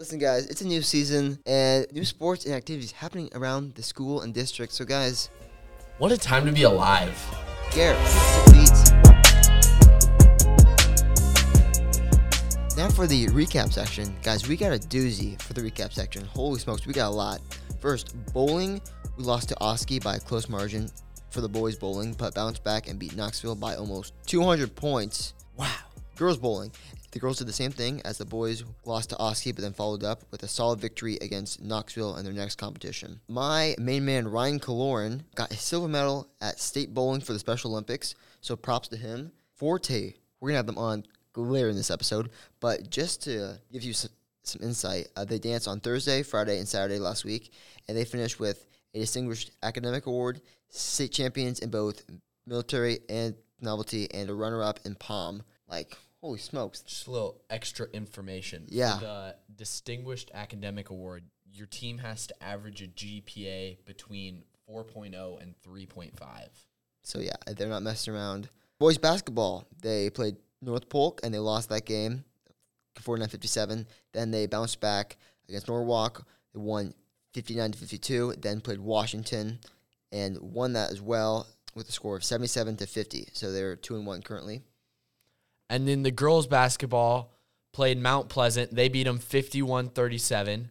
Listen, guys, it's a new season and new sports and activities happening around the school and district. So, guys, What a time to be alive. Garrett, beats. Now for the recap section, guys. We got a doozy for the recap section. Holy smokes, we got a lot. First, bowling. We lost to Oski by a close margin for the boys bowling, but bounced back and beat Knoxville by almost 200 points. Wow. Girls bowling. The girls did the same thing as the boys lost to Oski, but then followed up with a solid victory against Knoxville in their next competition. My main man Ryan Kaloran got a silver medal at state bowling for the Special Olympics, so props to him. Forte, we're gonna have them on later in this episode, but just to give you some, some insight, uh, they danced on Thursday, Friday, and Saturday last week, and they finished with a distinguished academic award, state champions in both military and novelty, and a runner-up in pom. Like, holy smokes! Just a little extra information. Yeah. For the Distinguished Academic Award, your team has to average a GPA between 4.0 and 3.5. So yeah, they're not messing around. Boys basketball, they played North Polk and they lost that game, 49-57. Then they bounced back against Norwalk. They won 59 to 52. Then played Washington and won that as well with a score of 77 to 50. So they're two and one currently. And then the girls basketball played Mount Pleasant. They beat them 51 37.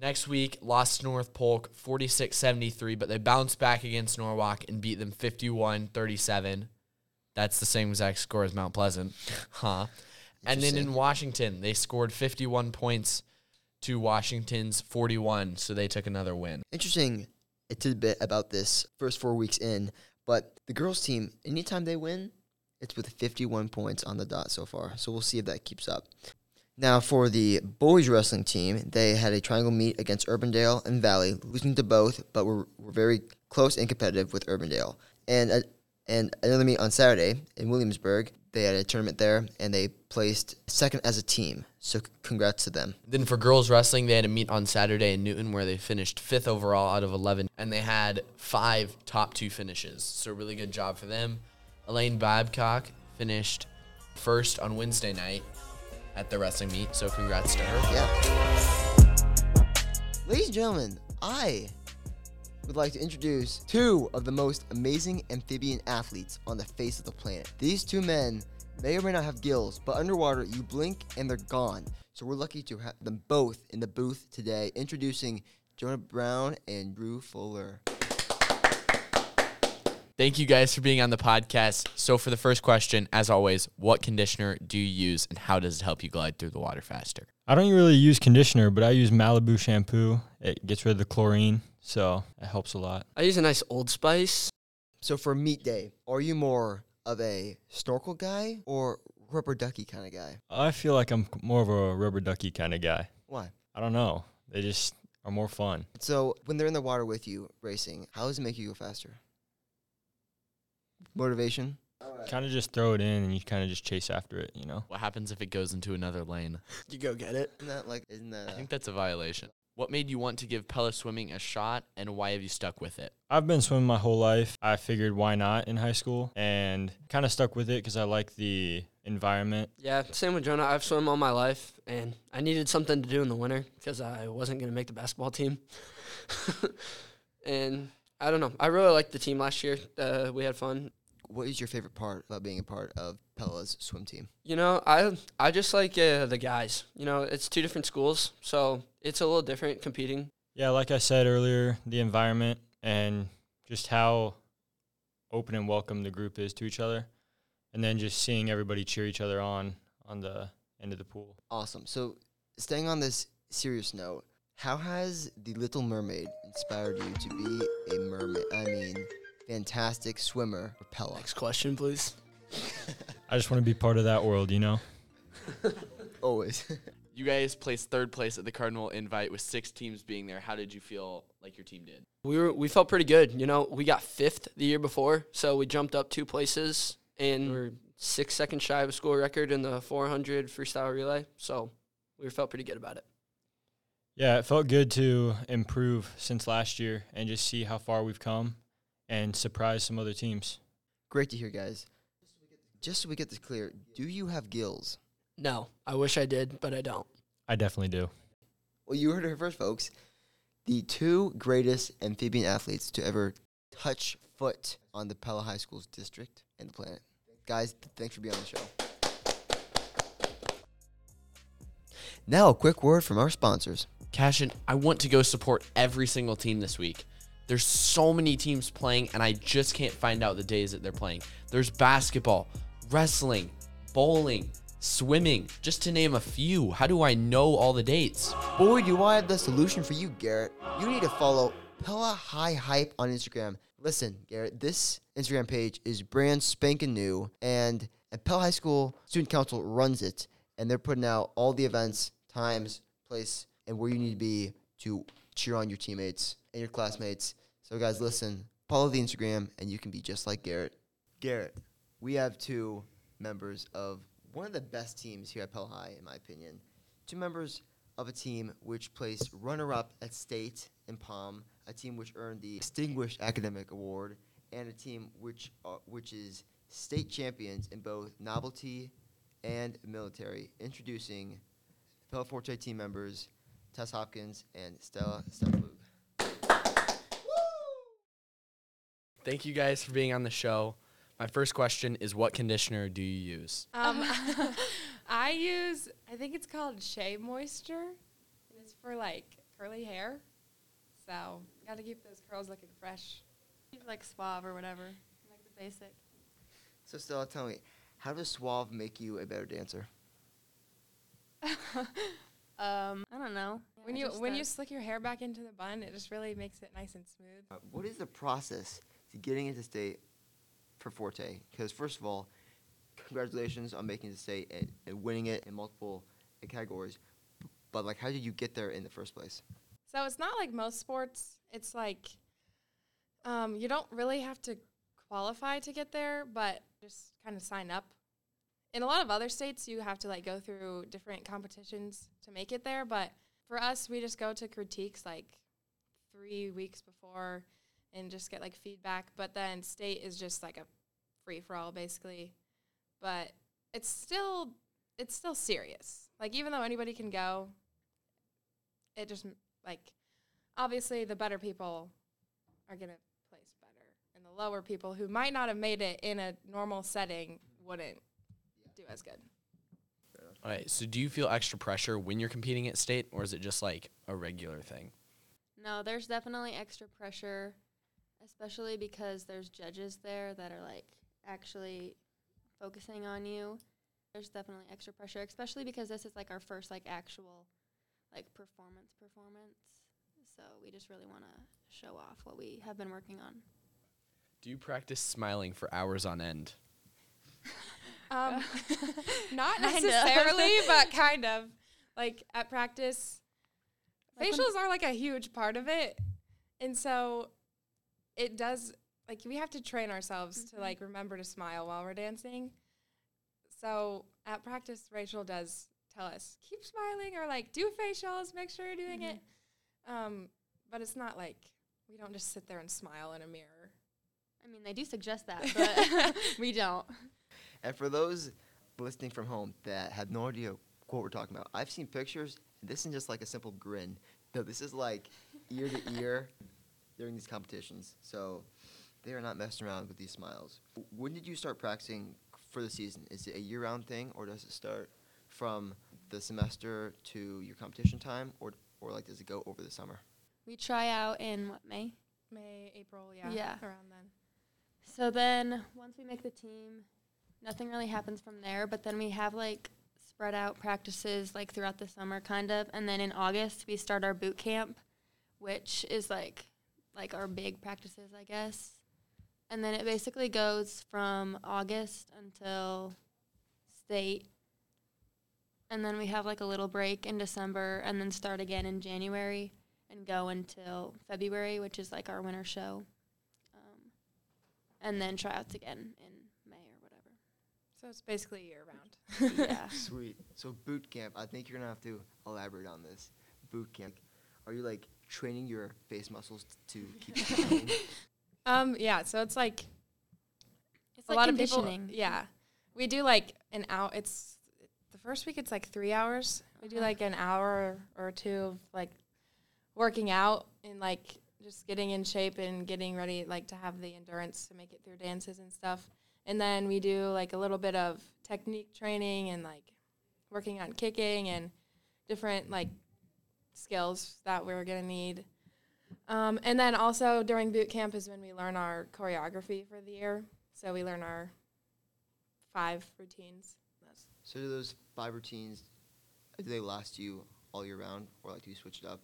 Next week, lost to North Polk 46 73, but they bounced back against Norwalk and beat them 51 37. That's the same exact score as Mount Pleasant. Huh. And then in Washington, they scored 51 points to Washington's 41, so they took another win. Interesting a tidbit about this first four weeks in, but the girls team, anytime they win, it's with 51 points on the dot so far. So we'll see if that keeps up. Now for the boys wrestling team, they had a triangle meet against Urbandale and Valley, losing to both, but were, were very close and competitive with Urbandale. And a, and another meet on Saturday in Williamsburg. They had a tournament there, and they placed second as a team. So c- congrats to them. Then for girls wrestling, they had a meet on Saturday in Newton where they finished fifth overall out of 11, and they had five top two finishes. So, really good job for them. Elaine Babcock finished first on Wednesday night at the wrestling meet, so congrats to her. Yeah. Ladies and gentlemen, I would like to introduce two of the most amazing amphibian athletes on the face of the planet. These two men may or may not have gills, but underwater you blink and they're gone. So we're lucky to have them both in the booth today. Introducing Jonah Brown and Drew Fuller. Thank you guys for being on the podcast. So, for the first question, as always, what conditioner do you use and how does it help you glide through the water faster? I don't really use conditioner, but I use Malibu shampoo. It gets rid of the chlorine, so it helps a lot. I use a nice Old Spice. So for meet day, are you more of a snorkel guy or rubber ducky kind of guy? I feel like I'm more of a rubber ducky kind of guy. Why? I don't know. They just are more fun. So when they're in the water with you racing, how does it make you go faster? Motivation. Kind of just throw it in and you kind of just chase after it, you know? What happens if it goes into another lane? You go get it. Isn't that like? Isn't that? I think that's a violation. What made you want to give Pella swimming a shot and why have you stuck with it? I've been swimming my whole life. I figured why not in high school and kind of stuck with it because I like the environment. Yeah, same with Jonah. I've swum all my life, and I needed something to do in the winter because I wasn't going to make the basketball team. and I don't know. I really liked the team last year. Uh, we had fun. what is your favorite part about being a part of Pella's swim team? You know, I I just like uh, the guys. You know, it's two different schools, so it's a little different competing. Yeah, like I said earlier, the environment and just how open and welcome the group is to each other. And then just seeing everybody cheer each other on on the end of the pool. Awesome. So staying on this serious note, how has the Little Mermaid inspired you to be a mermaid? I mean, fantastic swimmer for Pella. Next question, please. I just want to be part of that world, you know? Always. You guys placed third place at the Cardinal Invite with six teams being there. How did you feel like your team did? We were we felt pretty good. You know, we got fifth the year before, so we jumped up two places, and we're six seconds shy of a school record in the 400 freestyle relay. So we felt pretty good about it. Yeah, it felt good to improve since last year and just see how far we've come and surprise some other teams. Great to hear, guys. Just so we get this clear, do you have gills? No, I wish I did, but I don't. I definitely do. Well, you heard it here first, folks. The two greatest amphibian athletes to ever touch foot on the Pella High School's district and the planet. Guys, thanks for being on the show. Now, a quick word from our sponsors. Cashin, I want to go support every single team this week. There's so many teams playing, and I just can't find out the days that they're playing. There's basketball, wrestling, bowling, swimming, just to name a few. How do I know all the dates? Boy, do I have the solution for you, Garrett. You need to follow Pella High Hype on Instagram. Listen, Garrett, this Instagram page is brand spanking new, and, Pella High School Student Council runs it, and they're putting out all the events, times, place, and where you need to be to cheer on your teammates and your classmates. So, guys, listen, follow the Instagram, and you can be just like Garrett. Garrett, we have two members of one of the best teams here at Pell High, in my opinion. Two members of a team which placed runner-up at state in Pom, a team which earned the Distinguished Academic Award, and a team which uh, which is state champions in both novelty and military. Introducing Pell Forte team members Tess Hopkins and Stella Steflug. Thank you guys for being on the show. My first question is what conditioner do you use? Um, I use, I think it's called Shea Moisture. And it's for like curly hair. So, got to keep those curls looking fresh. like suave or whatever, like the basic. So Stella, tell me, how does Suave make you a better dancer? Um, I don't know. when It you just when you slick your hair back into the bun, it just really makes it nice and smooth. Uh, what is the process to getting into state for Forte? Because first of all, congratulations on making it to state and, and winning it in multiple categories. But like, how did you get there in the first place? So it's not like most sports. It's like um, you don't really have to qualify to get there, but just kind of sign up. In a lot of other states, you have to like go through different competitions to make it there. But for us, we just go to critiques like three weeks before and just get like feedback. But then state is just like a free for all basically. But it's still it's still serious. Like even though anybody can go, it just like obviously the better people are gonna place better, and the lower people who might not have made it in a normal setting wouldn't do as good. All right, so do you feel extra pressure when you're competing at state, or is it just like a regular thing? No, there's definitely extra pressure, especially because there's judges there that are like actually focusing on you. There's definitely extra pressure, especially because this is like our first like actual like performance performance. So we just really want to show off what we have been working on. Do you practice smiling for hours on end? Um, not necessarily, but kind of. Like at practice, Like facials are like a huge part of it, and so it does. Like we have to train ourselves to Mhm. like remember to smile while we're dancing. So at practice, Rachel does tell us keep smiling or like do facials, make sure you're doing Mhm. it. Um, but it's not like we don't just sit there and smile in a mirror. I mean, they do suggest that, but we don't. And for those listening from home that have no idea what we're talking about, I've seen pictures. And this isn't just like a simple grin. No, this is like ear to ear during these competitions. So they are not messing around with these smiles. When did you start practicing for the season? Is it a year-round thing, or does it start from the semester to your competition time, or or like does it go over the summer? We try out in what May. May, April, yeah, Yeah. around then. So then once we make the team, nothing really happens from there. But then we have like spread out practices like throughout the summer, kind of. And then in August we start our boot camp, which is like like our big practices, I guess. And then it basically goes from August until state. And then we have like a little break in December and then start again in January and go until February, which is like our winter show. Um, and then tryouts again in. So it's basically year round. yeah. Sweet. So boot camp. I think you're gonna have to elaborate on this. Boot camp. Are you like training your face muscles t- to keep smiling? Um, yeah, so it's like It's a like lot of people. conditioning. Yeah, we do like an hour. It's the first week. It's like three hours We do like an hour or two of like working out and like just getting in shape and getting ready like to have the endurance to make it through dances and stuff. And then we do like a little bit of technique training and like working on kicking and different like skills that we're gonna need. Um, and then also during boot camp is when we learn our choreography for the year. So we learn our five routines. So do those five routines, do they last you all year round, or like do you switch it up?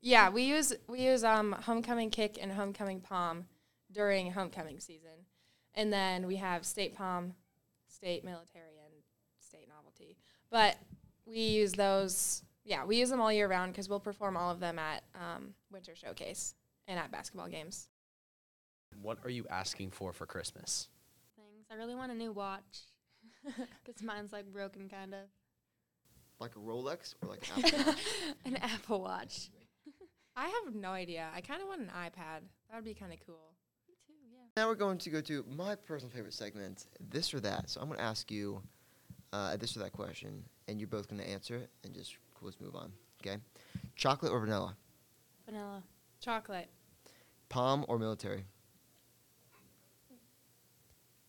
Yeah, we use we use um homecoming kick and homecoming pom during homecoming season, and then we have state pom, state military, and state novelty. But we use those. Yeah, we use them all year round because we'll perform all of them at um, winter showcase and at basketball games. What are you asking for for Christmas? Things. I really want a new watch because mine's like broken, kind of. Like a Rolex or like an Apple? An Apple Watch. I have no idea. I kind of want an iPad. That would be kind of cool. Me too. Yeah. Now we're going to go to my personal favorite segment, this or that. So I'm going to ask you uh, this or that question, and you're both going to answer it, and just let's move on. Okay, chocolate or vanilla, Vanilla. Chocolate. pom or military,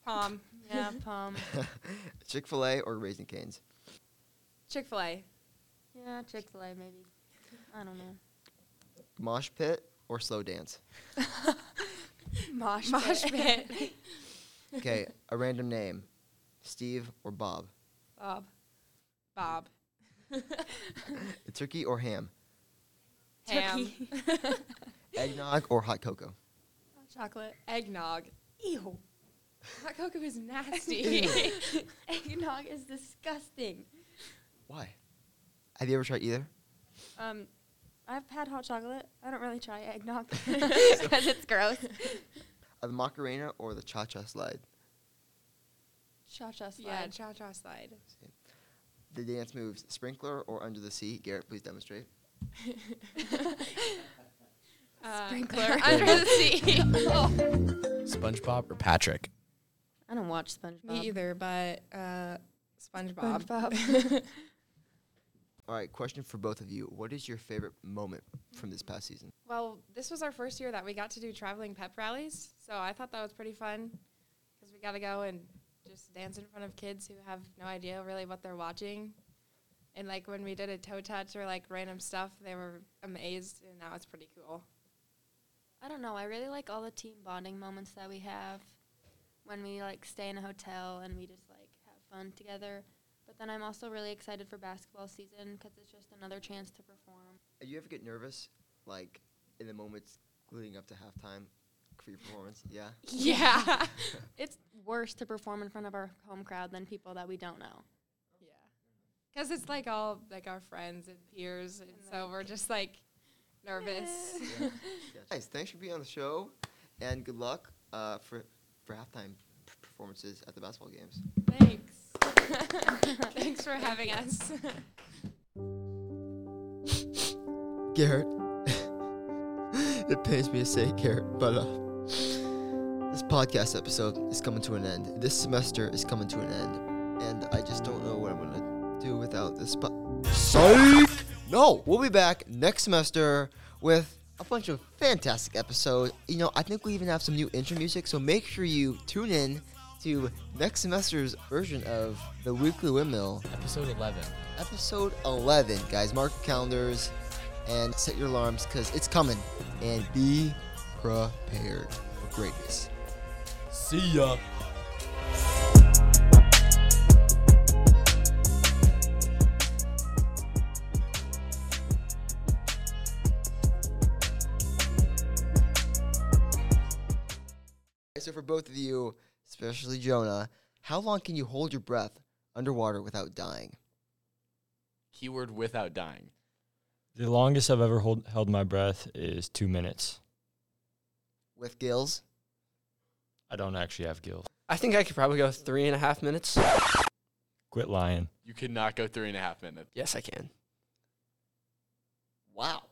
Pom. Yeah, pom. Chick Fil A or Raising Canes, Chick Fil A. Yeah, Chick Fil A maybe. I don't know. mosh pit or slow dance. Mosh, Mosh pit. Okay, a random name, Steve or Bob, Bob. Bob. turkey or ham, Ham. eggnog or hot cocoa. Chocolate. Eggnog. Ew. Hot cocoa is nasty. Eggnog is disgusting. Why? Have you ever tried either? Um, I've had hot chocolate. I don't really try eggnog because it's gross. Uh, the Macarena or the Cha Cha slide? Cha cha slide. yeah, cha cha slide. The dance moves sprinkler or under the sea? Garrett, please demonstrate. Uh, Sprinkler. under the sea. SpongeBob or Patrick? I don't watch SpongeBob. Me either, but uh, SpongeBob. SpongeBob. All right, question for both of you. What is your favorite moment from this past season? well, this was our first year that we got to do traveling pep rallies, so I thought that was pretty fun because we got to go and just dance in front of kids who have no idea really what they're watching. And like when we did a toe touch or like random stuff, they were amazed, and that was pretty cool. I don't know. I really like all the team bonding moments that we have when we like stay in a hotel and we just like have fun together. But then I'm also really excited for basketball season because it's just another chance to perform. Do you ever get nervous, like in the moments leading up to halftime for your performance? Yeah. Yeah. It's worse to perform in front of our home crowd than people that we don't know. Yeah. Because it's like all like our friends and peers, and, And so like- we're just like nervous. Yeah. Nice. Thanks for being on the show, and good luck uh, for for halftime p- performances at the basketball games. Thanks. Thanks for having us. Garrett, it pains me to say, Garrett, but uh, this podcast episode is coming to an end. This semester is coming to an end, and I just don't know what I'm gonna do without this. But psych! No, we'll be back next semester with a bunch of fantastic episodes. You know, I think we even have some new intro music, so make sure you tune in to next semester's version of the Weekly Windmill Episode 11. episode 11 guys mark your calendars and set your alarms because it's coming and be prepared for greatness See ya. so for both of you especially jonah how long can you hold your breath underwater without dying Keyword without dying. The longest I've ever hold, held my breath is two minutes. with gills I don't actually have gills. I think I could probably go three and a half minutes. Quit lying. You cannot go three and a half minutes. Yes, I can. wow